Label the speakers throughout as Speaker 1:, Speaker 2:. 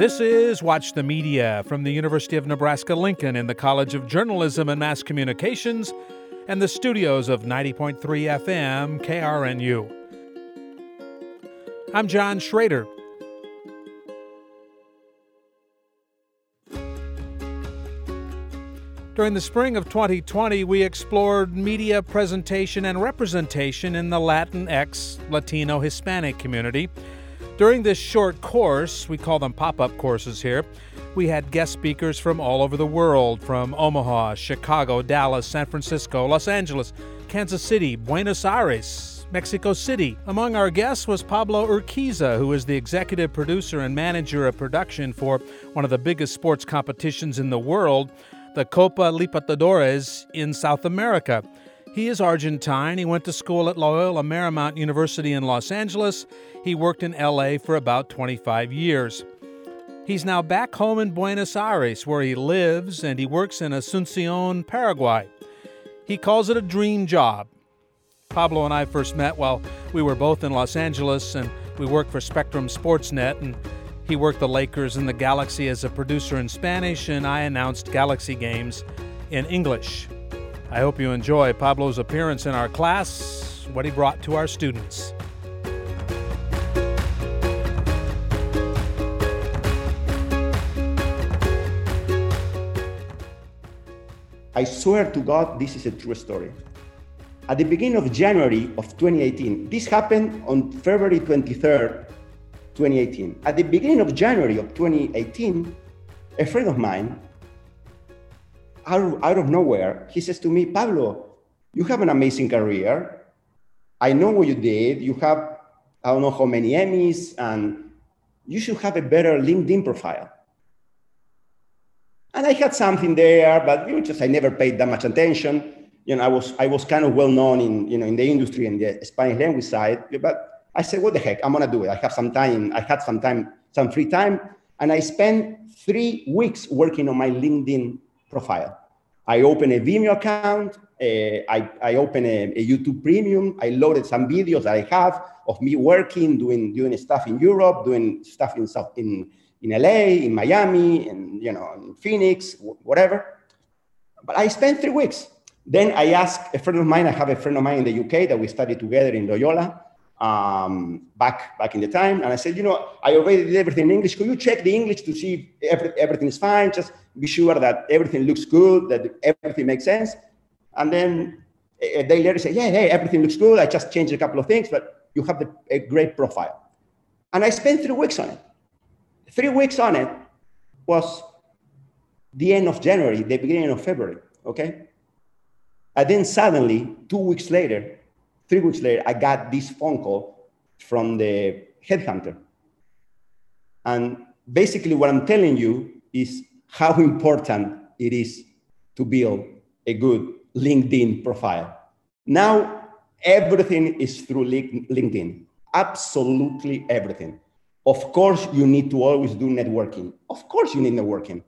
Speaker 1: This is Watch the Media from the University of Nebraska Lincoln in the College of Journalism and Mass Communications and the studios of 90.3 FM KRNU. I'm John Schrader. During the spring of 2020, we explored media presentation and representation in the Latinx, Latino, Hispanic community. During this short course, we call them pop up courses here, we had guest speakers from all over the world from Omaha, Chicago, Dallas, San Francisco, Los Angeles, Kansas City, Buenos Aires, Mexico City. Among our guests was Pablo Urquiza, who is the executive producer and manager of production for one of the biggest sports competitions in the world, the Copa Libertadores in South America. He is Argentine. He went to school at Loyola Marymount University in Los Angeles. He worked in LA for about 25 years. He's now back home in Buenos Aires, where he lives, and he works in Asuncion, Paraguay. He calls it a dream job. Pablo and I first met while we were both in Los Angeles, and we worked for Spectrum Sportsnet, and he worked the Lakers and the Galaxy as a producer in Spanish, and I announced Galaxy games in English. I hope you enjoy Pablo's appearance in our class, what he brought to our students.
Speaker 2: I swear to God, this is a true story. At the beginning of January of 2018, this happened on February 23rd, 2018. At the beginning of January of 2018, a friend of mine, out of, out of nowhere, he says to me, Pablo, you have an amazing career. I know what you did. You have, I don't know how many Emmys, and you should have a better LinkedIn profile. And I had something there, but you know, just I never paid that much attention. You know, I was I was kind of well known in you know in the industry and the Spanish language side, but I said, what the heck, I'm gonna do it. I have some time, I had some time, some free time, and I spent three weeks working on my LinkedIn profile. I opened a Vimeo account, uh, I, I opened a, a, YouTube premium, I loaded some videos that I have of me working, doing, doing stuff in Europe, doing stuff in, South, in, in LA, in Miami, and you know, in Phoenix, whatever. But I spent three weeks. Then I asked a friend of mine, I have a friend of mine in the UK that we studied together in Loyola um, back back in the time, and I said, you know, I already did everything in English. Could you check the English to see if every, everything is fine? Just be sure that everything looks good, that everything makes sense. And then a day later, say, yeah, hey, everything looks good. I just changed a couple of things, but you have the, a great profile. And I spent three weeks on it. Three weeks on it was the end of January, the beginning of February. Okay. And then suddenly, two weeks later, three weeks later, I got this phone call from the headhunter. And basically, what I'm telling you is how important it is to build a good LinkedIn profile. Now, everything is through LinkedIn, absolutely everything. Of course, you need to always do networking. Of course, you need networking.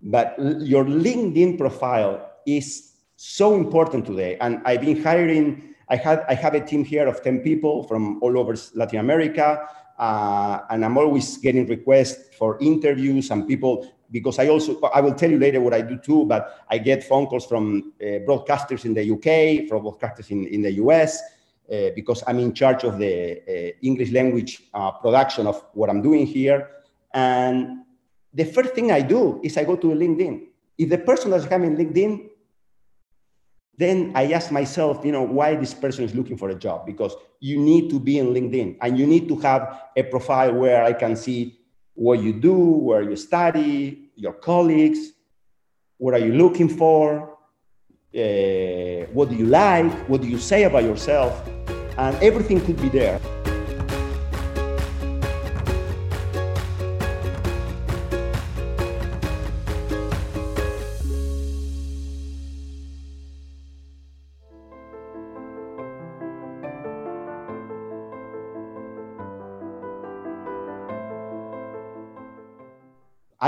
Speaker 2: But your LinkedIn profile is so important today. And I've been hiring I, I have a team here of 10 people from all over Latin America. Uh, and I'm always getting requests for interviews and people because I also I will tell you later what I do too, but I get phone calls from uh, broadcasters in the UK, from broadcasters in, in the US, uh, because I'm in charge of the uh, English language uh, production of what I'm doing here. And the first thing I do is I go to LinkedIn. If the person that's coming LinkedIn then I ask myself, you know, why this person is looking for a job? Because you need to be in LinkedIn and you need to have a profile where I can see what you do, where you study, your colleagues, what are you looking for, uh, what do you like, what do you say about yourself, and everything could be there.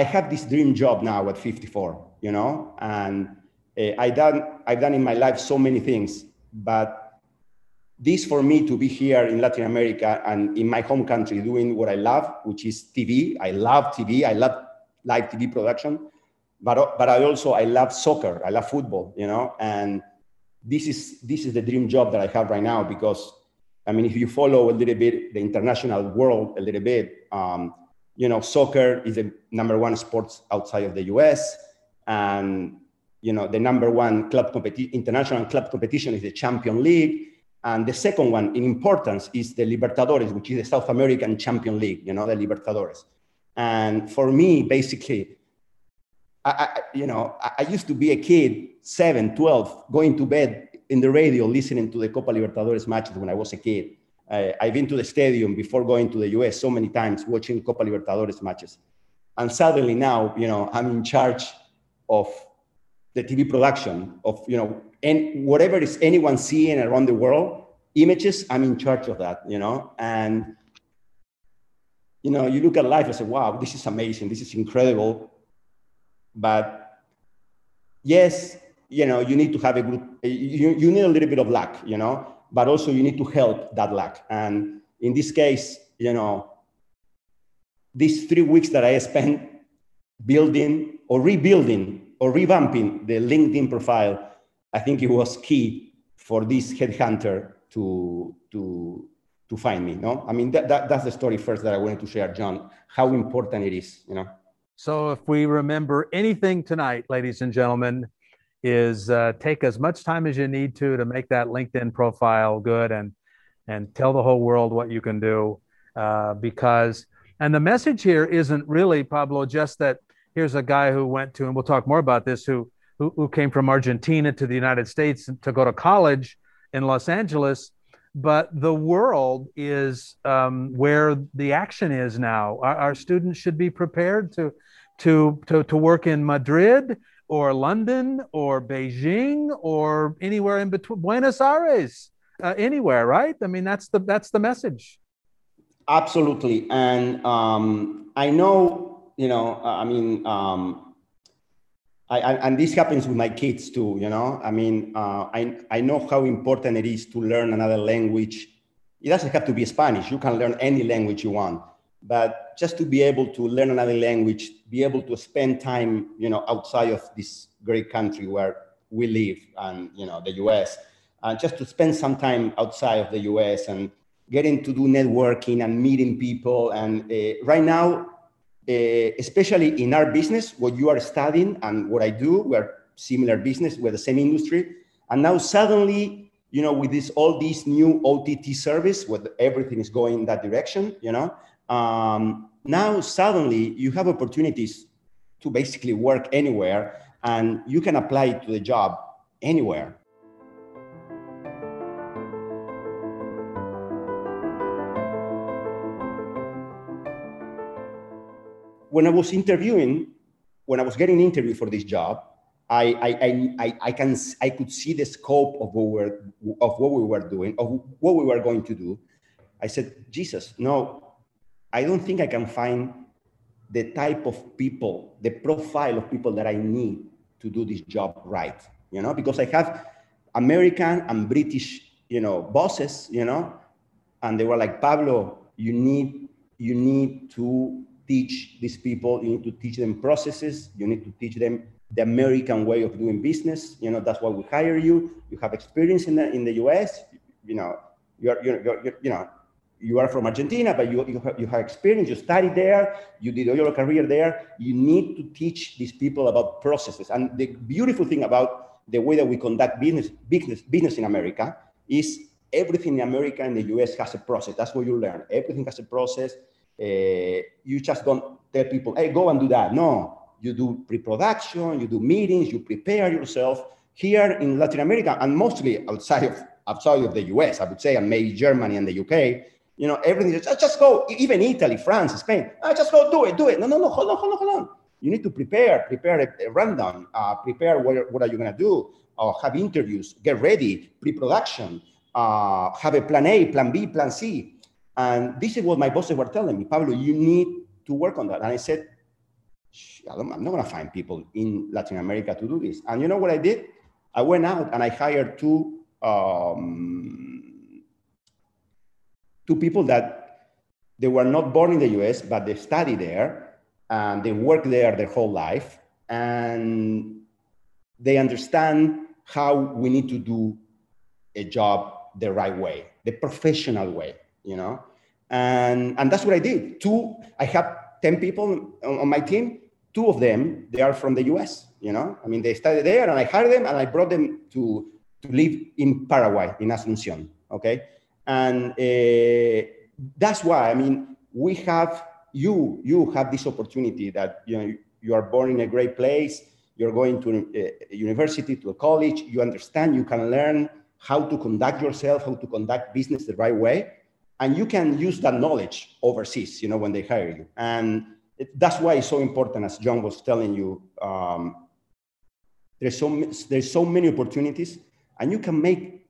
Speaker 2: I have this dream job now at 54, you know, and uh, I done, I've done in my life so many things, but this for me to be here in Latin America and in my home country doing what I love, which is TV. I love TV. I love live TV production, but but I also I love soccer. I love football. You know, and this is this is the dream job that I have right now because I mean, if you follow a little bit the international world a little bit, um, you know, soccer is the number one sports outside of the U.S. and you know the number one club competi- international club competition is the Champion League, and the second one in importance is the Libertadores, which is the South American Champion League. You know, the Libertadores. And for me, basically, I, I you know, I, used to be a kid, 7, 12, going to bed in the radio listening to the Copa Libertadores matches when I was a kid. Uh, I've been to the stadium before going to the US so many times watching Copa Libertadores matches. And suddenly now, you know, I'm in charge of the TV production of, you know, and whatever is anyone seeing around the world, images, I'm in charge of that, you know, and, you know, you look at life and say, wow, this is amazing. This is incredible. But yes, you know, you need to have a good, you, you need a little bit of luck, you know, but also you need to help that lack. And in this case, you know, these three weeks that I spent building or rebuilding or revamping the LinkedIn profile, I think it was key for this headhunter to, to, to find me. No, I mean, that, that, that's the story first that I wanted to share, John, how important it is, you know.
Speaker 1: So if we remember anything tonight, ladies and gentlemen, is uh, take as much time as you need to to make that LinkedIn profile good and and tell the whole world what you can do uh, because and the message here isn't really Pablo just that here's a guy who went to and we'll talk more about this who who, who came from Argentina to the United States to go to college in Los Angeles but the world is um, where the action is now. Our, our students should be prepared to to to, to work in Madrid or London or Beijing or anywhere in between Buenos Aires, uh, anywhere, right? I mean, that's the that's the message.
Speaker 2: Absolutely, and um, I know, you know, uh, I mean, um, I, I, and this happens with my kids too. You know, I mean, uh, I I know how important it is to learn another language. It doesn't have to be Spanish. You can learn any language you want but just to be able to learn another language, be able to spend time, you know, outside of this great country where we live and, you know, the US, uh, just to spend some time outside of the US and getting to do networking and meeting people. And uh, right now, uh, especially in our business, what you are studying and what I do, we're similar business, we're the same industry. And now suddenly, you know, with this all these new OTT service, where everything is going in that direction, you know, um, now suddenly you have opportunities to basically work anywhere and you can apply to the job anywhere. When I was interviewing, when I was getting an interview for this job, I, I, I, I, can, I could see the scope of what, we're, of what we were doing, of what we were going to do. I said, Jesus, no, I don't think I can find the type of people, the profile of people that I need to do this job right, you know, because I have American and British, you know, bosses, you know, and they were like, Pablo, you need, you need to teach these people, you need to teach them processes, you need to teach them the American way of doing business. You know, that's why we hire you. You have experience in the, in the US, you know, you're, you're, you're, you know, you are from Argentina, but you, you, have, you have experience, you studied there, you did all your career there. You need to teach these people about processes. And the beautiful thing about the way that we conduct business, business, business in America is everything in America and the US has a process. That's what you learn. Everything has a process. Uh, you just don't tell people, hey, go and do that. No, you do pre-production, you do meetings, you prepare yourself. Here in Latin America, and mostly outside of outside of the US, I would say, and maybe Germany and the UK, you know, everything. Just, just go, even Italy, France, Spain. Ah, just go do it, do it. No, no, no, hold on, hold on, hold on. You need to prepare, prepare a, a rundown, uh, prepare what, what are you going to do, uh, have interviews, get ready, pre-production, uh, have a plan A, plan B, plan C. And this is what my bosses were telling me, Pablo, you need to work on that. And I said, I am not going to find people in Latin America to do this. And you know what I did? I went out and I hired two um, two people that they were not born in the US, but they study there and they work there their whole life. And they understand how we need to do a job the right way, the professional way, you know? And, and that's what I did. Two, I have 10 people on, on my team. Two of them, they are from the US, you know? I mean, they studied there and I hired them and I brought them to, to live in Paraguay, in Asuncion, okay? And uh, that's why, I mean, we have, you, you have this opportunity that, you know, you are born in a great place, you're going to a university, to a college, you understand, you can learn how to conduct yourself, how to conduct business the right way. And you can use that knowledge overseas, you know, when they hire you. And it, that's why it's so important, as John was telling you, um, there's, so, there's so many opportunities and you can make,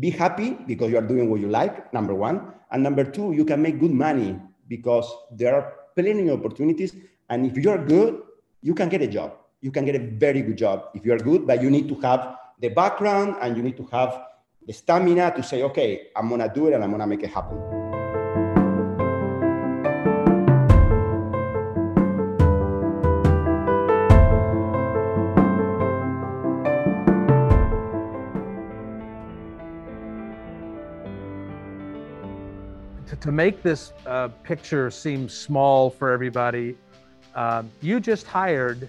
Speaker 2: be happy because you are doing what you like, number one. And number two, you can make good money because there are plenty of opportunities. And if you're good, you can get a job. You can get a very good job if you're good, but you need to have the background and you need to have the stamina to say, okay, I'm gonna do it and I'm gonna make it happen.
Speaker 1: To make this uh, picture seem small for everybody, uh, you just hired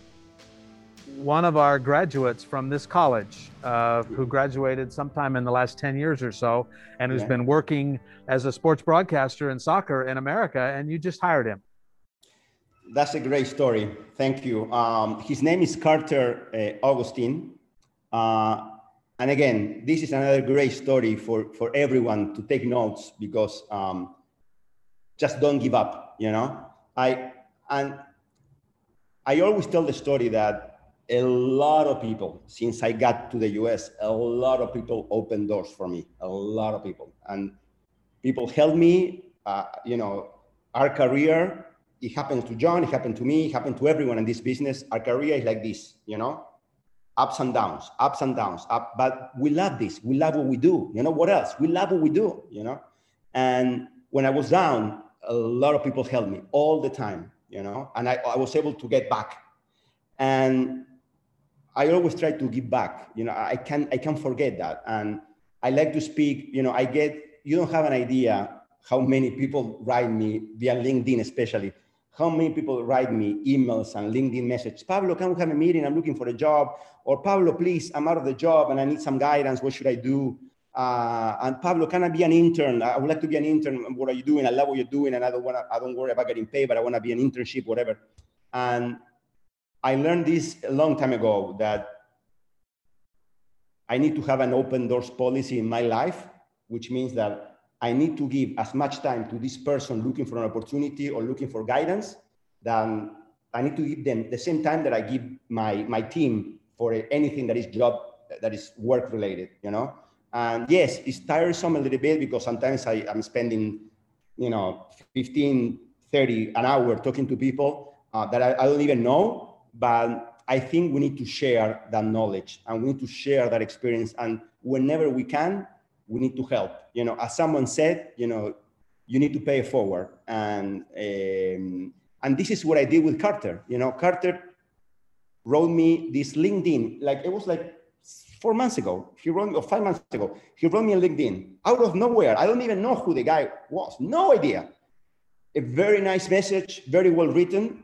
Speaker 1: one of our graduates from this college uh, who graduated sometime in the last 10 years or so and who's yeah. been working as a sports broadcaster in soccer in America, and you just hired him.
Speaker 2: That's a great story. Thank you. Um, his name is Carter uh, Augustine. Uh, and again, this is another great story for, for everyone to take notes because um, just don't give up, you know? I, and I always tell the story that a lot of people since I got to the US, a lot of people opened doors for me, a lot of people. And people helped me, uh, you know, our career, it happened to John, it happened to me, it happened to everyone in this business. Our career is like this, you know, ups and downs, ups and downs, up, but we love this. We love what we do. You know, what else? We love what we do, you know? And when I was down, a lot of people helped me all the time, you know, and I, I was able to get back. And I always try to give back. You know, I can I can't forget that, and I like to speak. You know, I get you don't have an idea how many people write me via LinkedIn, especially how many people write me emails and LinkedIn messages. Pablo, can we have a meeting? I'm looking for a job. Or Pablo, please, I'm out of the job and I need some guidance. What should I do? Uh, and Pablo, can I be an intern? I would like to be an intern. What are you doing? I love what you're doing, and I don't want. I don't worry about getting paid, but I want to be an internship, whatever. And I learned this a long time ago that I need to have an open doors policy in my life, which means that I need to give as much time to this person looking for an opportunity or looking for guidance than I need to give them the same time that I give my, my team for anything that is job, that is work related, you know? And yes, it's tiresome a little bit because sometimes I, am spending, you know, 15, 30, an hour talking to people uh, that I, I don't even know but I think we need to share that knowledge and we need to share that experience. And whenever we can, we need to help. You know, as someone said, you know, you need to pay it forward. And um, and this is what I did with Carter. You know, Carter wrote me this LinkedIn, like it was like four months ago. He wrote me, or five months ago. He wrote me a LinkedIn out of nowhere. I don't even know who the guy was. No idea. A very nice message, very well written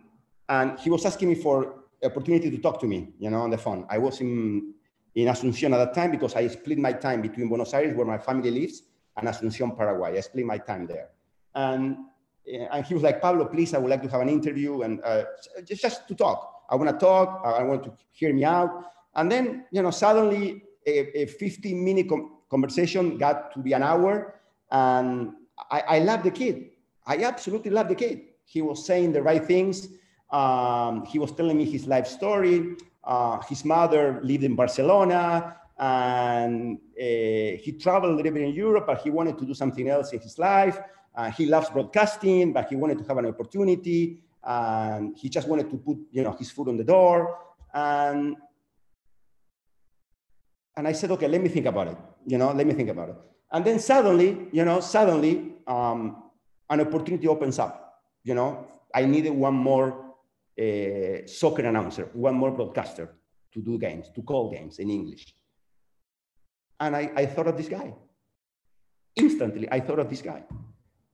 Speaker 2: and he was asking me for opportunity to talk to me, you know, on the phone. I was in in Asuncion at that time because I split my time between Buenos Aires, where my family lives, and Asuncion, Paraguay. I split my time there, and eh, and he was like, Pablo, please, I would like to have an interview and uh, just just to talk. I want to talk. I want to hear me out. And then, you know, suddenly a, a 15 minute conversation got to be an hour, and I, I love the kid. I absolutely love the kid. He was saying the right things um, he was telling me his life story. Uh, his mother lived in Barcelona and uh, he traveled a little bit in Europe, but he wanted to do something else in his life. Uh, he loves broadcasting, but he wanted to have an opportunity. And he just wanted to put, you know, his foot on the door. And, and I said, okay, let me think about it. You know, let me think about it. And then suddenly, you know, suddenly um, an opportunity opens up. You know, I needed one more uh, soccer announcer, one more broadcaster to do games, to call games in English. And I, I thought of this guy. Instantly, I thought of this guy.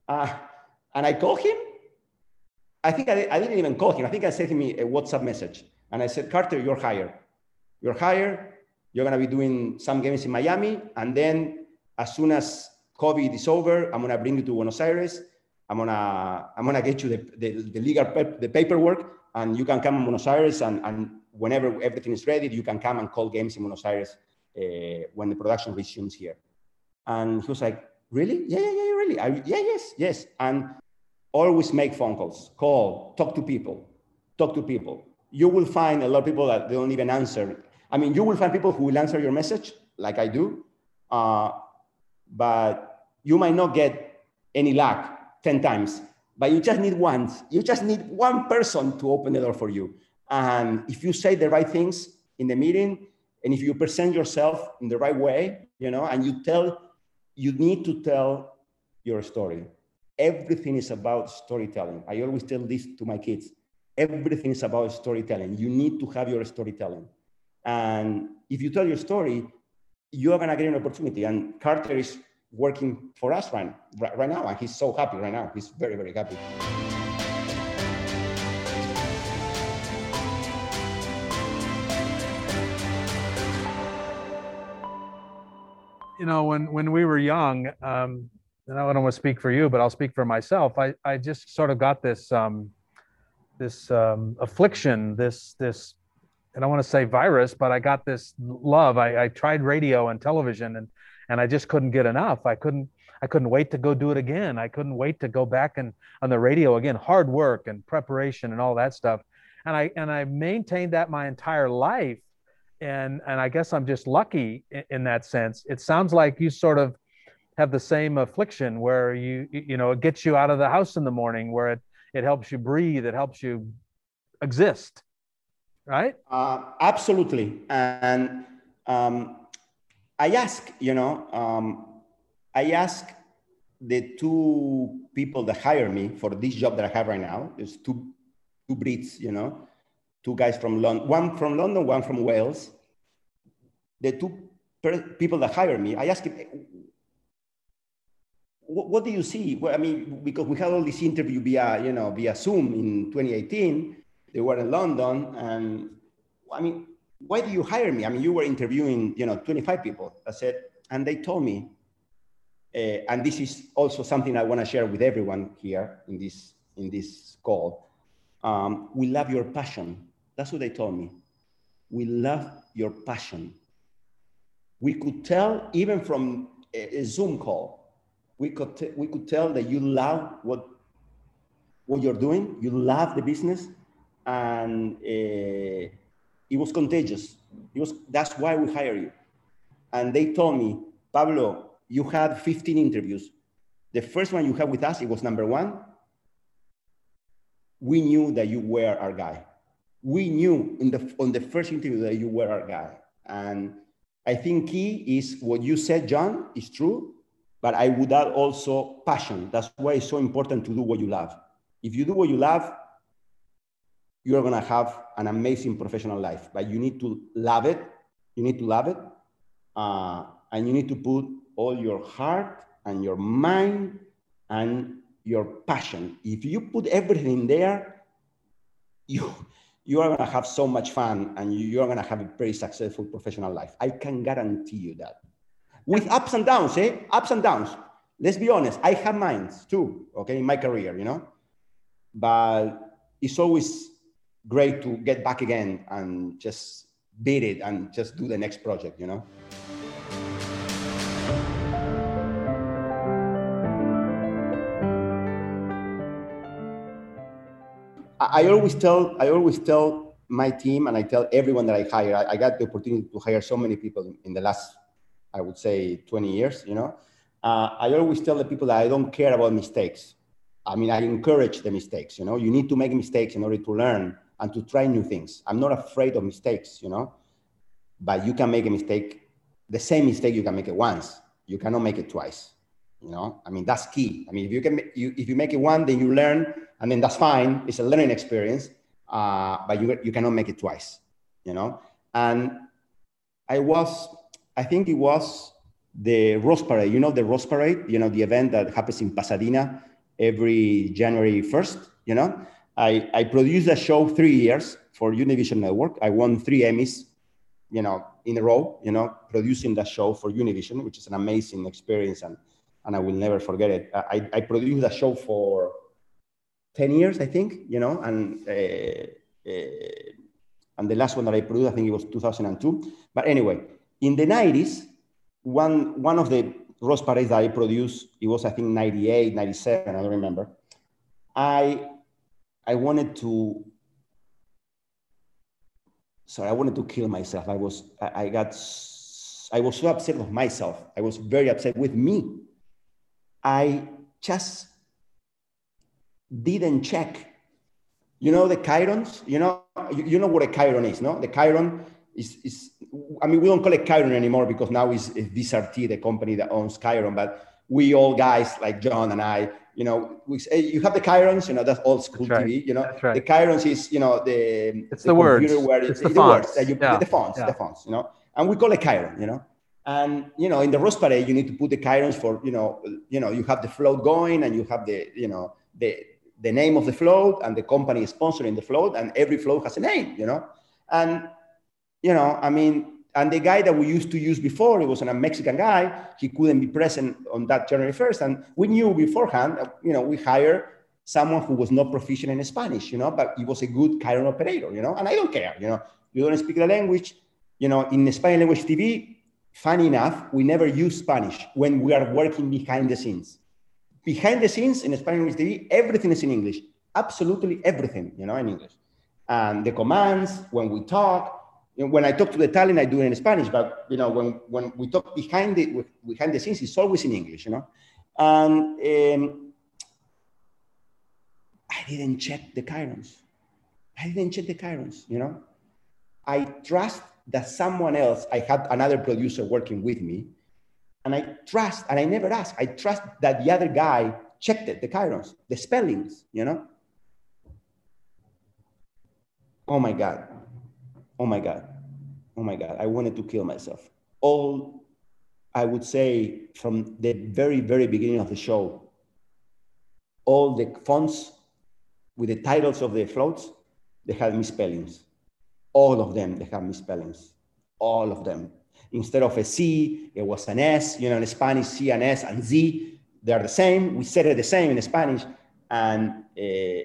Speaker 2: Uh, and I called him. I think I, I didn't even call him. I think I sent him a WhatsApp message. And I said, Carter, you're hired. You're hired. You're going to be doing some games in Miami. And then as soon as COVID is over, I'm going to bring you to Buenos Aires. I'm going to, I'm going to get you the, the, the legal, the paperwork and you can come to Buenos Aires and, and whenever everything is ready, you can come and call games in Buenos Aires uh, when the production resumes here. And he was like, really? Yeah, yeah, yeah, really? I, yeah, yes, yes. And always make phone calls, call, talk to people, talk to people. You will find a lot of people that they don't even answer. I mean, you will find people who will answer your message, like I do, uh, but you might not get any luck 10 times but you just need one. You just need one person to open the door for you. And if you say the right things in the meeting, and if you present yourself in the right way, you know, and you tell, you need to tell your story. Everything is about storytelling. I always tell this to my kids. Everything is about storytelling. You need to have your storytelling. And if you tell your story, you are gonna get an opportunity. And Carter is working for us right, right, right now. And he's so happy right now. He's very, very happy.
Speaker 1: You know, when, when we were young, um, and I don't want to speak for you, but I'll speak for myself. I, I just sort of got this um, this um, affliction, this this I don't want to say virus, but I got this love. I, I tried radio and television, and and I just couldn't get enough. I couldn't I couldn't wait to go do it again. I couldn't wait to go back and on the radio again. Hard work and preparation and all that stuff. And I and I maintained that my entire life. And and I guess I'm just lucky in, in that sense. It sounds like you sort of have the same affliction where you you know it gets you out of the house in the morning, where it it helps you breathe, it helps you exist, right?
Speaker 2: Uh, absolutely. And um, I ask, you know, um, I ask the two people that hire me for this job that I have right now. There's two, two Brits, you know, two guys from London, one from London, one from Wales. The two people that hire me, I ask what, what do you see? Well, I mean, because we had all this interview via, you know, via Zoom in 2018. They were in London, and I mean, why do you hire me? I mean, you were interviewing, you know, 25 people. I said, and they told me, uh, and this is also something I want to share with everyone here in this in this call. Um, we love your passion. That's what they told me. We love your passion. We could tell even from a, a Zoom call, we could t- we could tell that you love what what you're doing. You love the business, and. Uh, it was contagious. It was, that's why we hire you. And they told me, Pablo, you had 15 interviews. The first one you had with us, it was number one. We knew that you were our guy. We knew in the, on the first interview that you were our guy. And I think key is what you said, John, is true, but I would add also passion. That's why it's so important to do what you love. If you do what you love, you're going to have an amazing professional life. But you need to love it. You need to love it. Uh, and you need to put all your heart and your mind and your passion. If you put everything there, you, you are going to have so much fun and you, are going to have a very successful professional life. I can guarantee you that. With ups and downs, eh? Ups and downs. Let's be honest. I have mines too, okay, in my career, you know? But it's always great to get back again and just beat it and just do the next project, you know? I always tell, I always tell my team and I tell everyone that I hire, I, I got the opportunity to hire so many people in, in the last, I would say 20 years, you know? Uh, I always tell the people that I don't care about mistakes. I mean, I encourage the mistakes, you know? You need to make mistakes in order to learn and to try new things. I'm not afraid of mistakes, you know, but you can make a mistake, the same mistake you can make it once. You cannot make it twice. You know, I mean, that's key. I mean, if you can, you, if you make it one, then you learn, and then that's fine. It's a learning experience, uh, but you, you cannot make it twice, you know? And I was, I think it was the Rose Parade. You know, the Rose Parade, you know, the event that happens in Pasadena every January 1st, you know? I, I produced a show three years for Univision Network. I won three Emmys, you know, in a row, you know, producing that show for Univision, which is an amazing experience and, and I will never forget it. I, I produced that show for 10 years, I think, you know, and, uh, uh, and the last one that I produced, I think it was 2002. But anyway, in the 90s, one, one of the Rose Parades that I produced, it was, I think, 98, 97, I don't remember. I, I wanted to so I wanted to kill myself. I was, I, got, I was so upset with myself. I was very upset with me. I just didn't check. You know the chyrons. You know, you, you know what a chyron is, no? The chyron is, is, I mean, we don't call it chyron anymore because now it's, it's the company that owns chyron. But we all guys like John and I, you know, we say, you have the chyrons, you know, that's old school
Speaker 1: that's
Speaker 2: TV, you know,
Speaker 1: right.
Speaker 2: the chyrons is, you know, the,
Speaker 1: it's the, the words,
Speaker 2: where
Speaker 1: it's,
Speaker 2: it's
Speaker 1: the,
Speaker 2: the words that you,
Speaker 1: yeah.
Speaker 2: the fonts,
Speaker 1: yeah.
Speaker 2: the fonts, you know, and we call it chyron, you know, and, you know, in the Rose Parade, you need to put the chyrons for, you know, you know, you have the float going and you have the, you know, the, the name of the float and the company is sponsoring the float and every float has a name, you know, and, you know, I mean, and the guy that we used to use before, he was a Mexican guy. He couldn't be present on that January 1st. And we knew beforehand, you know, we hired someone who was not proficient in Spanish, you know, but he was a good Chyron operator, you know, and I don't care, you know, you don't speak the language, you know, in Spanish language TV, funny enough, we never use Spanish when we are working behind the scenes. Behind the scenes in Spanish language TV, everything is in English, absolutely everything, you know, in English. And the commands, when we talk, you know, when I talk to the talent, I do it in Spanish, but you know, when, when we talk behind the behind the scenes, it's always in English, you know. And um, I didn't check the chyrons. I didn't check the chyrons, you know. I trust that someone else, I had another producer working with me, and I trust, and I never ask, I trust that the other guy checked it, the chyrons, the spellings, you know. Oh my God. Oh my God. Oh my God. I wanted to kill myself. All, I would say, from the very, very beginning of the show, all the fonts with the titles of the floats, they had misspellings. All of them, they had misspellings. All of them. Instead of a C, it was an S. You know, in Spanish, C and S and Z, they're the same. We said it the same in Spanish. And uh,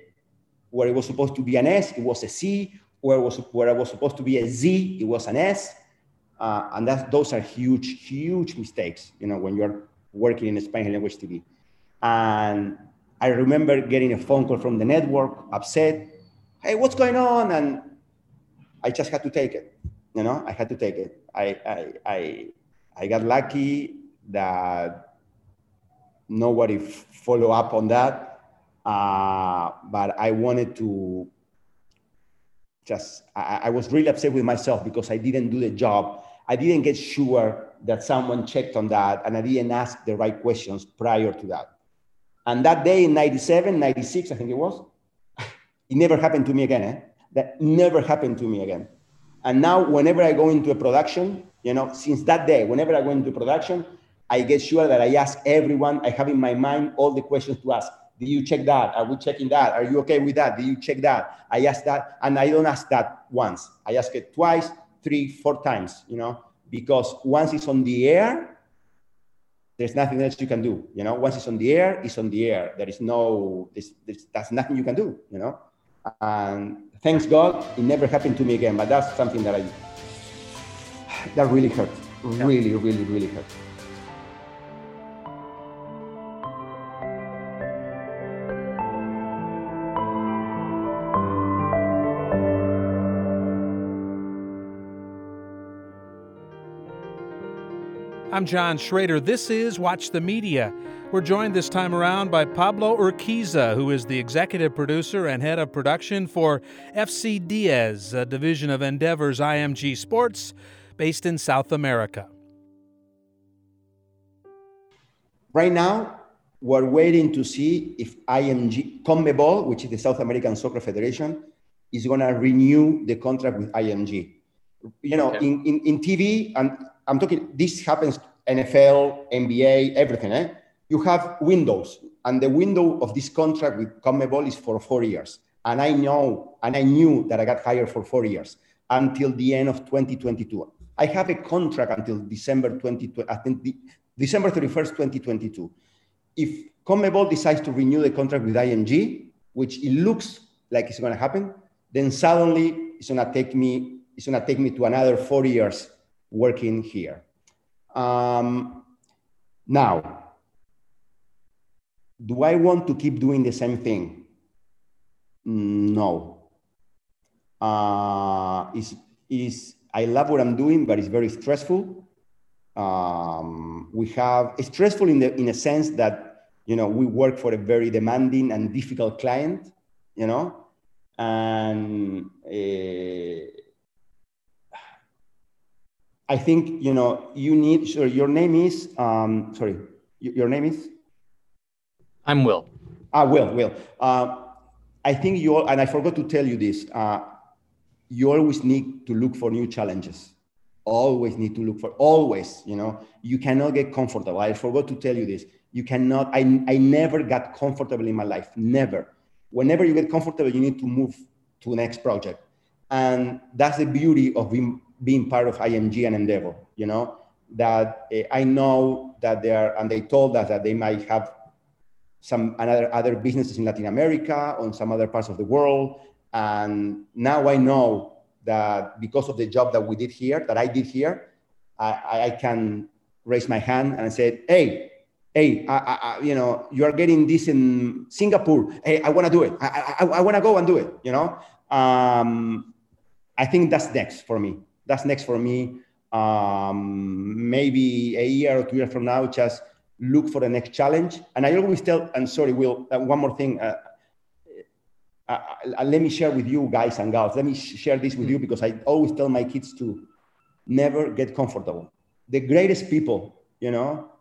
Speaker 2: where it was supposed to be an S, it was a C. Where, was, where it was supposed to be a Z, it was an S. Uh, and that, those are huge, huge mistakes, you know, when you're working in Spanish language TV. And I remember getting a phone call from the network, upset. Hey, what's going on? And I just had to take it. You know, I had to take it. I I I, I got lucky that nobody follow up on that. Uh, but I wanted to just I, I was really upset with myself because I didn't do the job. I didn't get sure that someone checked on that and I didn't ask the right questions prior to that. And that day in 97, 96, I think it was, it never happened to me again. Eh? That never happened to me again. And now, whenever I go into a production, you know, since that day, whenever I go into production, I get sure that I ask everyone, I have in my mind all the questions to ask. Did you check that? Are we checking that? Are you okay with that? Did you check that? I ask that, and I don't ask that once. I ask it twice, three, four times, you know, because once it's on the air, there's nothing else you can do. You know, once it's on the air, it's on the air. There is no, there's, there's, that's nothing you can do. You know, and thanks God, it never happened to me again. But that's something that I that really hurt. Really, really, really hurt.
Speaker 1: I'm John Schrader. This is Watch the Media. We're joined this time around by Pablo Urquiza, who is the executive producer and head of production for FC Diez, a division of Endeavor's IMG Sports based in South America.
Speaker 2: right now, we're waiting to see if IMG, CONMEBOL, which is the South American Soccer Federation, is going to renew the contract with IMG. You know, okay. in, in, in TV, and I'm talking, this happens NFL, NBA, everything. Eh? You have windows, and the window of this contract with CONMEBOL is for four years. And I know, and I knew that I got hired for four years until the end of 2022. I have a contract until December 20, I think the, December 31st, 2022. If CONMEBOL decides to renew the contract with IMG, which it looks like it's going to happen, then suddenly it's going to take me, it's going to take me to another four years working here. Um, now, do I want to keep doing the same thing? No. Uh, is is I love what I'm doing, but it's very stressful. Um, we have stressful in the in a sense that you know we work for a very demanding and difficult client, you know, and uh, I think you know you need. Sure, your name is um, sorry. Your name is.
Speaker 3: I'm Will.
Speaker 2: Ah, Will. Will. Uh, I think you all, and I forgot to tell you this. Uh, you always need to look for new challenges. Always need to look for always. You know, you cannot get comfortable. I forgot to tell you this. You cannot. I I never got comfortable in my life. Never. Whenever you get comfortable, you need to move to the next project, and that's the beauty of being being part of IMG and Endeavor, you know, that uh, I know that they are, and they told us that they might have some another other businesses in Latin America or in some other parts of the world. And now I know that because of the job that we did here, that I did here, I, I can raise my hand and say, hey, hey, I, I, you know, you are getting this in Singapore. Hey, I want to do it. I, I, I want to go and do it. You know, um, I think that's next for me that's next for me. Um, maybe a year or two years from now, just look for the next challenge. And I always tell, and sorry, Will, uh, one more thing. Uh, uh, uh, let me share with you guys and girls. Let me share this with you because I always tell my kids to never get comfortable. The greatest people, you know,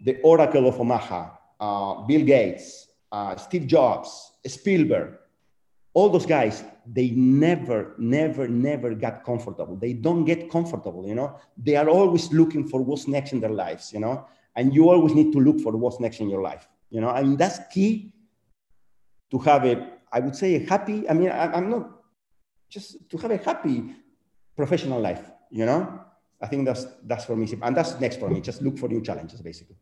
Speaker 2: the Oracle of Omaha, uh, Bill Gates, uh, Steve Jobs, Spielberg, all those guys they never never never got comfortable. They don't get comfortable you know? They are always looking for what's next in their lives you know? And you always need to look for what's next in your life you know? I mean that's key to have a i would say a happy i mean I, i'm not just to have a happy professional life you know? I think that's that's for me. And that's next for me. Just look for new challenges basically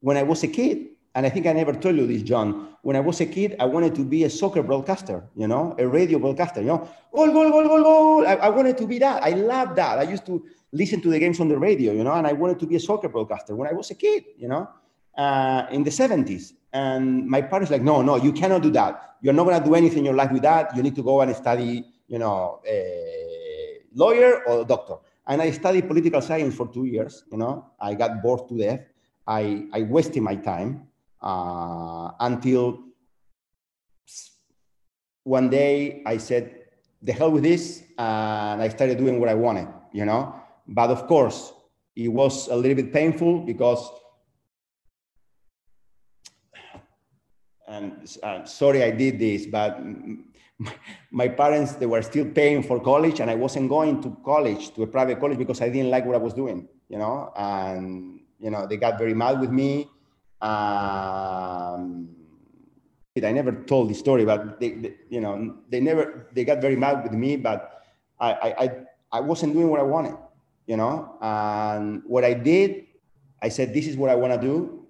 Speaker 2: when I was a kid, and I think I never told you this, John. When I was a kid, I wanted to be a soccer broadcaster, you know, a radio broadcaster, you know, goal, goal, goal, goal, goal. I, I wanted to be that. I loved that. I used to listen to the games on the radio, you know, and I wanted to be a soccer broadcaster when I was a kid, you know, uh, in the 70s. And my parents like, no, no, you cannot do that. You're not going to do anything in your life with that. You need to go and study, you know, a lawyer or a doctor. And I studied political science for two years, you know, I got bored to death I, I wasted my time uh, until one day I said, the hell with this, and I started doing what I wanted, you know? But of course, it was a little bit painful because, and uh, sorry I did this, but my parents, they were still paying for college and I wasn't going to college, to a private college because I didn't like what I was doing, you know? And you know, they got very mad with me. Um, I never told the story, but they, they, you know, they never, they got very mad with me, but I, I, I wasn't doing what I wanted, you know, and what I did, I said, this is what I want to do.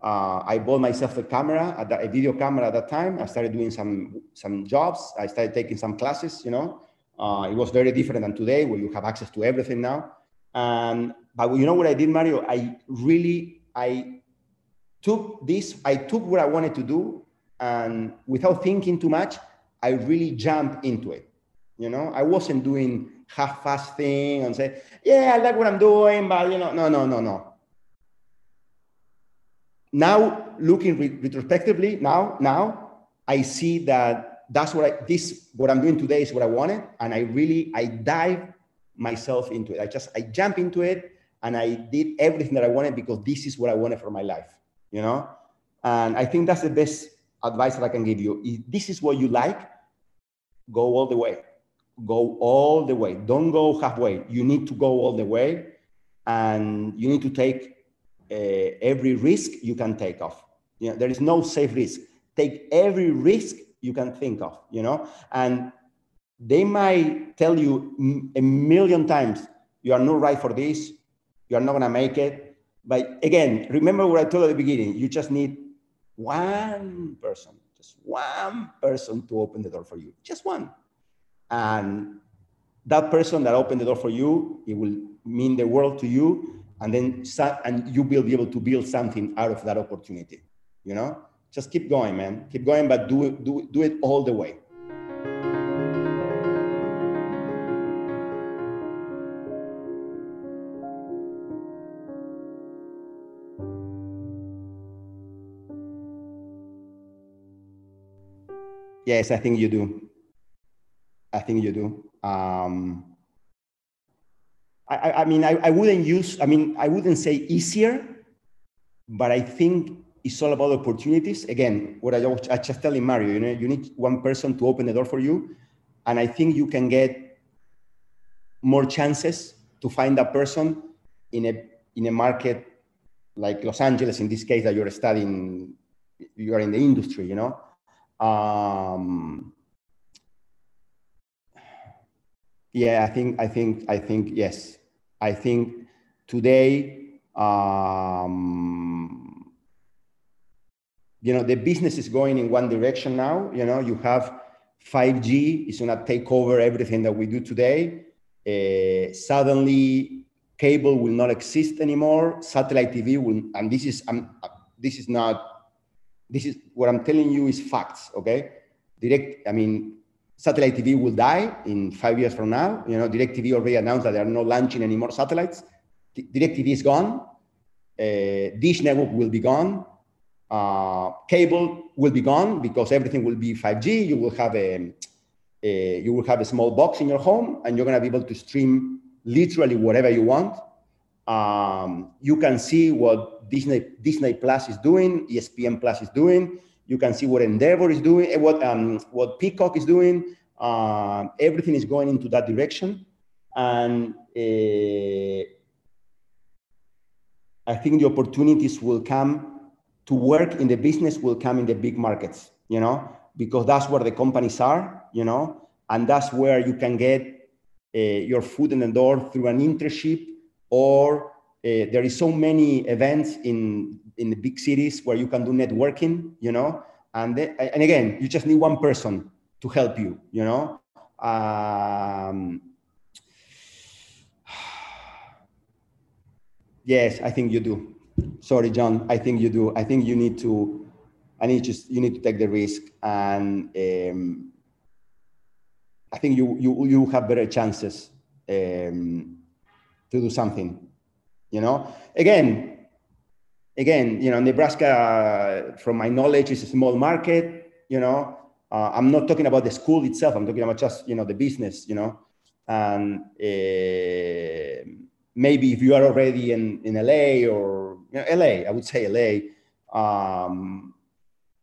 Speaker 2: Uh, I bought myself a camera, a video camera at that time. I started doing some, some jobs. I started taking some classes, you know, uh, it was very different than today where you have access to everything now. And but you know what I did, Mario? I really I took this, I took what I wanted to do, and without thinking too much, I really jumped into it. You know, I wasn't doing half-fast thing and say, yeah, I like what I'm doing, but you know, no, no, no, no. Now, looking re- retrospectively, now, now I see that that's what I this what I'm doing today is what I wanted, and I really I dive myself into it. I just I jump into it, and I did everything that I wanted because this is what I wanted for my life. You know, and I think that's the best advice that I can give you. If this is what you like, go all the way. Go all the way. Don't go halfway. You need to go all the way, and you need to take uh, every risk you can take off. You know, there is no safe risk. Take every risk you can think of. You know, and they might tell you a million times, "You are not right for this. You are not gonna make it." But again, remember what I told at the beginning. You just need one person, just one person to open the door for you, just one. And that person that opened the door for you, it will mean the world to you. And then and you will be able to build something out of that opportunity. You know, just keep going, man. Keep going, but do it, do, do it all the way. Yes, I think you do. I think you do. Um, I, I mean, I, I wouldn't use, I mean, I wouldn't say easier, but I think it's all about opportunities. Again, what I, I just telling Mario, you know, you need one person to open the door for you. And I think you can get more chances to find that person in a, in a market like Los Angeles, in this case that you're studying, you are in the industry, you know? Um, yeah, I think, I think, I think, yes. I think today, um, you know, the business is going in one direction now. You know, you have 5G is going to take over everything that we do today. Uh, suddenly, cable will not exist anymore. Satellite TV will, and this is, um, this is not this is what I'm telling you is facts, okay? Direct, I mean, satellite TV will die in five years from now. You know, DirecTV already announced that they are not launching any more satellites. DirecTV is gone. Uh, Dish network will be gone. Uh, cable will be gone because everything will be 5G. You will have a, a you will have a small box in your home, and you're gonna be able to stream literally whatever you want. Um, you can see what Disney Disney Plus is doing, ESPN Plus is doing. You can see what Endeavor is doing, eh, what um, what Peacock is doing. Uh, everything is going into that direction, and uh, I think the opportunities will come to work in the business will come in the big markets. You know, because that's where the companies are. You know, and that's where you can get uh, your foot in the door through an internship or uh, there is so many events in in the big cities where you can do networking you know? And they, and again you just need one person to help you you know? Um, yes i think you do. Sorry john i think you do. I think you need to i need just you need to take the risk and um, i think you you you have better chances um, to do something. You know, again, again, you know, Nebraska, from my knowledge, is a small market. You know, uh, I'm not talking about the school itself. I'm talking about just you know the business. You know, and uh, maybe if you are already in in LA or you know, LA, I would say LA. Um,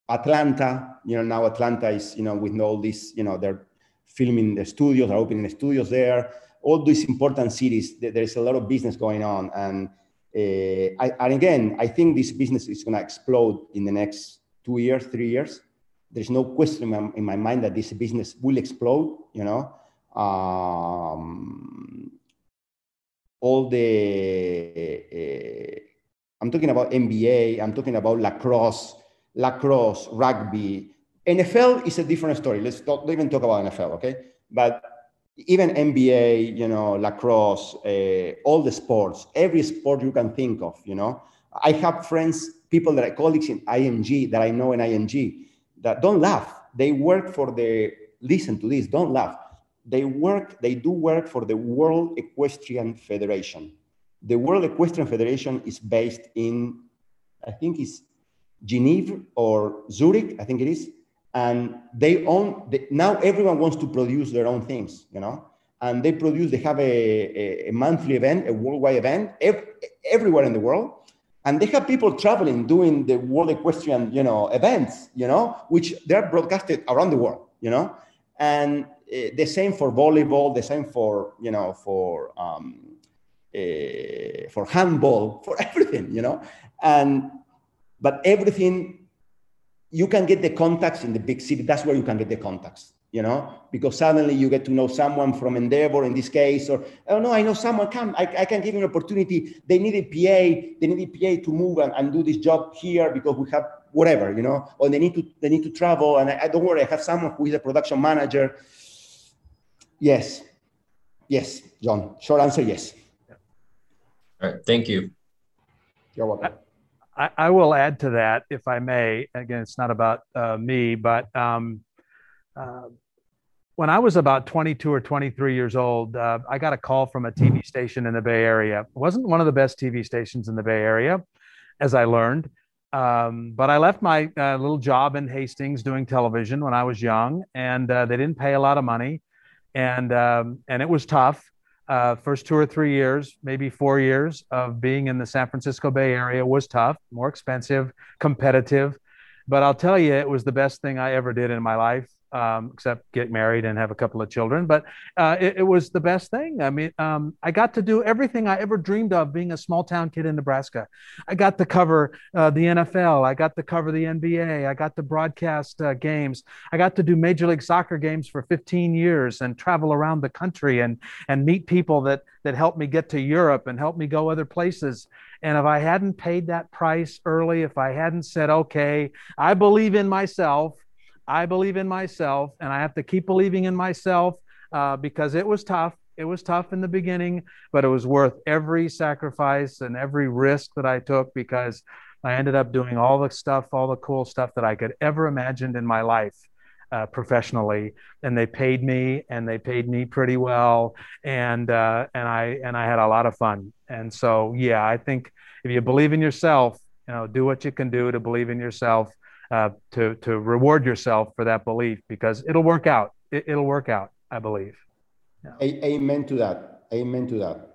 Speaker 2: Atlanta, you know, now Atlanta is, you know, with all this, you know, they're filming the studios, are opening the studios there all these important cities, there's a lot of business going on. And, uh, I, and again, I think this business is going to explode in the next two years, three years. There's no question in my, in my mind that this business will explode, you know. Um, all the, uh, I'm talking about NBA, I'm talking about lacrosse, lacrosse, rugby. NFL is a different story. Let's not, don't even talk about NFL, okay? But even NBA, you know, lacrosse, uh, all the sports, every sport you can think of, you know. I have friends, people that are colleagues in IMG that I know in IMG that don't laugh. They work for the, listen to this, don't laugh. They work, they do work for the World Equestrian Federation. The World Equestrian Federation is based in, I think it's Geneva or Zurich, I think it is. And they own. Now everyone wants to produce their own things, you know. And they produce. They have a, a, a monthly event, a worldwide event, ev- everywhere in the world, and they have people traveling doing the World Equestrian, you know, events, you know, which they're broadcasted around the world, you know, and uh, the same for volleyball, the same for you know for um, uh, for handball, for everything, you know, and but everything you can get the contacts in the big city. That's where you can get the contacts, you know, because suddenly you get to know someone from Endeavor in this case, or oh no, I know someone. Come, I, I can give you an opportunity. They need a PA. They need a PA to move and, and do this job here because we have whatever, you know, or they need to they need to travel. And I, I don't worry, I have someone who is a production manager. Yes, yes, John. Short answer, yes.
Speaker 3: All right, thank you.
Speaker 2: You're welcome.
Speaker 1: I, I, will add to that, if I may. Again, it's not about uh, me, but um, uh, when I was about 22 or 23 years old, uh, I got a call from a TV station in the Bay Area. It wasn't one of the best TV stations in the Bay Area, as I learned. Um, but I left my uh, little job in Hastings doing television when I was young, and uh, they didn't pay a lot of money, and um, and it was tough uh, first two or three years, maybe four years of being in the San Francisco Bay Area was tough, more expensive, competitive. But I'll tell you, it was the best thing I ever did in my life um, except get married and have a couple of children. But uh, it, it, was the best thing. I mean, um, I got to do everything I ever dreamed of being a small town kid in Nebraska. I got to cover uh, the NFL. I got to cover the NBA. I got to broadcast uh, games. I got to do Major League Soccer games for 15 years and travel around the country and and meet people that that helped me get to Europe and helped me go other places. And if I hadn't paid that price early, if I hadn't said, okay, I believe in myself I believe in myself, and I have to keep believing in myself uh, because it was tough. It was tough in the beginning, but it was worth every sacrifice and every risk that I took because I ended up doing all the stuff, all the cool stuff that I could ever imagined in my life. Uh, professionally, and they paid me, and they paid me pretty well, and uh, and I and I had a lot of fun. And so, yeah, I think if you believe in yourself, you know, do what you can do to believe in yourself, uh, to to reward yourself for that belief because it'll work out. It, will work out, I believe.
Speaker 2: Yeah. Amen to that. Amen to that.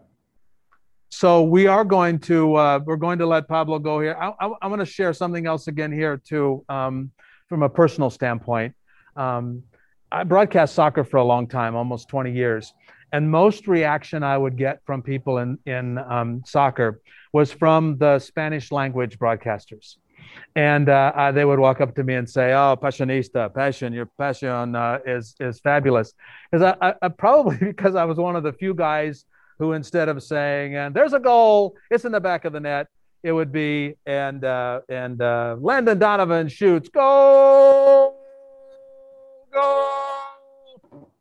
Speaker 1: So we are going to uh, we're going to let Pablo go here. I, I, I want to share something else again here too, um, from a personal standpoint. Um, I broadcast soccer for a long time, almost 20 years, and most reaction I would get from people in in um, soccer was from the Spanish language broadcasters and uh, uh, they would walk up to me and say, "Oh, passionista, passion, your passion uh, is is fabulous." Because I, I, probably because I was one of the few guys who, instead of saying, "And there's a goal, it's in the back of the net," it would be, "And uh, and uh, Landon Donovan shoots, go,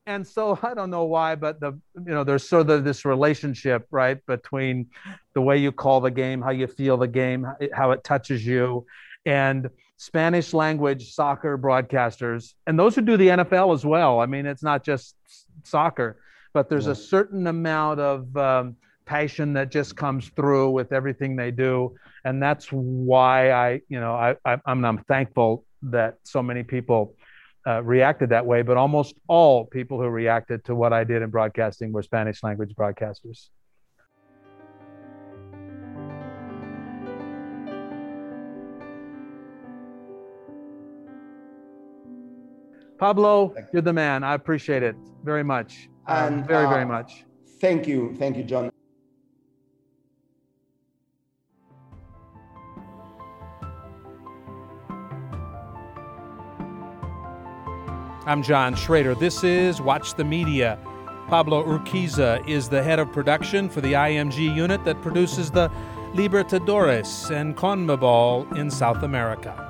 Speaker 1: And so I don't know why, but the you know there's sort of this relationship right between the way you call the game, how you feel the game, how it touches you, and Spanish language soccer broadcasters, and those who do the NFL as well. I mean, it's not just soccer, but there's yeah. a certain amount of um, passion that just comes through with everything they do, and that's why I, you know, I, I am I'm thankful that so many people. Uh, reacted that way, but almost all people who reacted to what I did in broadcasting were Spanish language broadcasters. Pablo, you're the man. I appreciate it very much. Um, and very, uh, very much.
Speaker 2: Thank you. Thank you, John.
Speaker 1: I'm John Schrader. This is Watch the Media. Pablo Urquiza is the head of production for the IMG unit that produces the Libertadores and CONMEBOL in South America.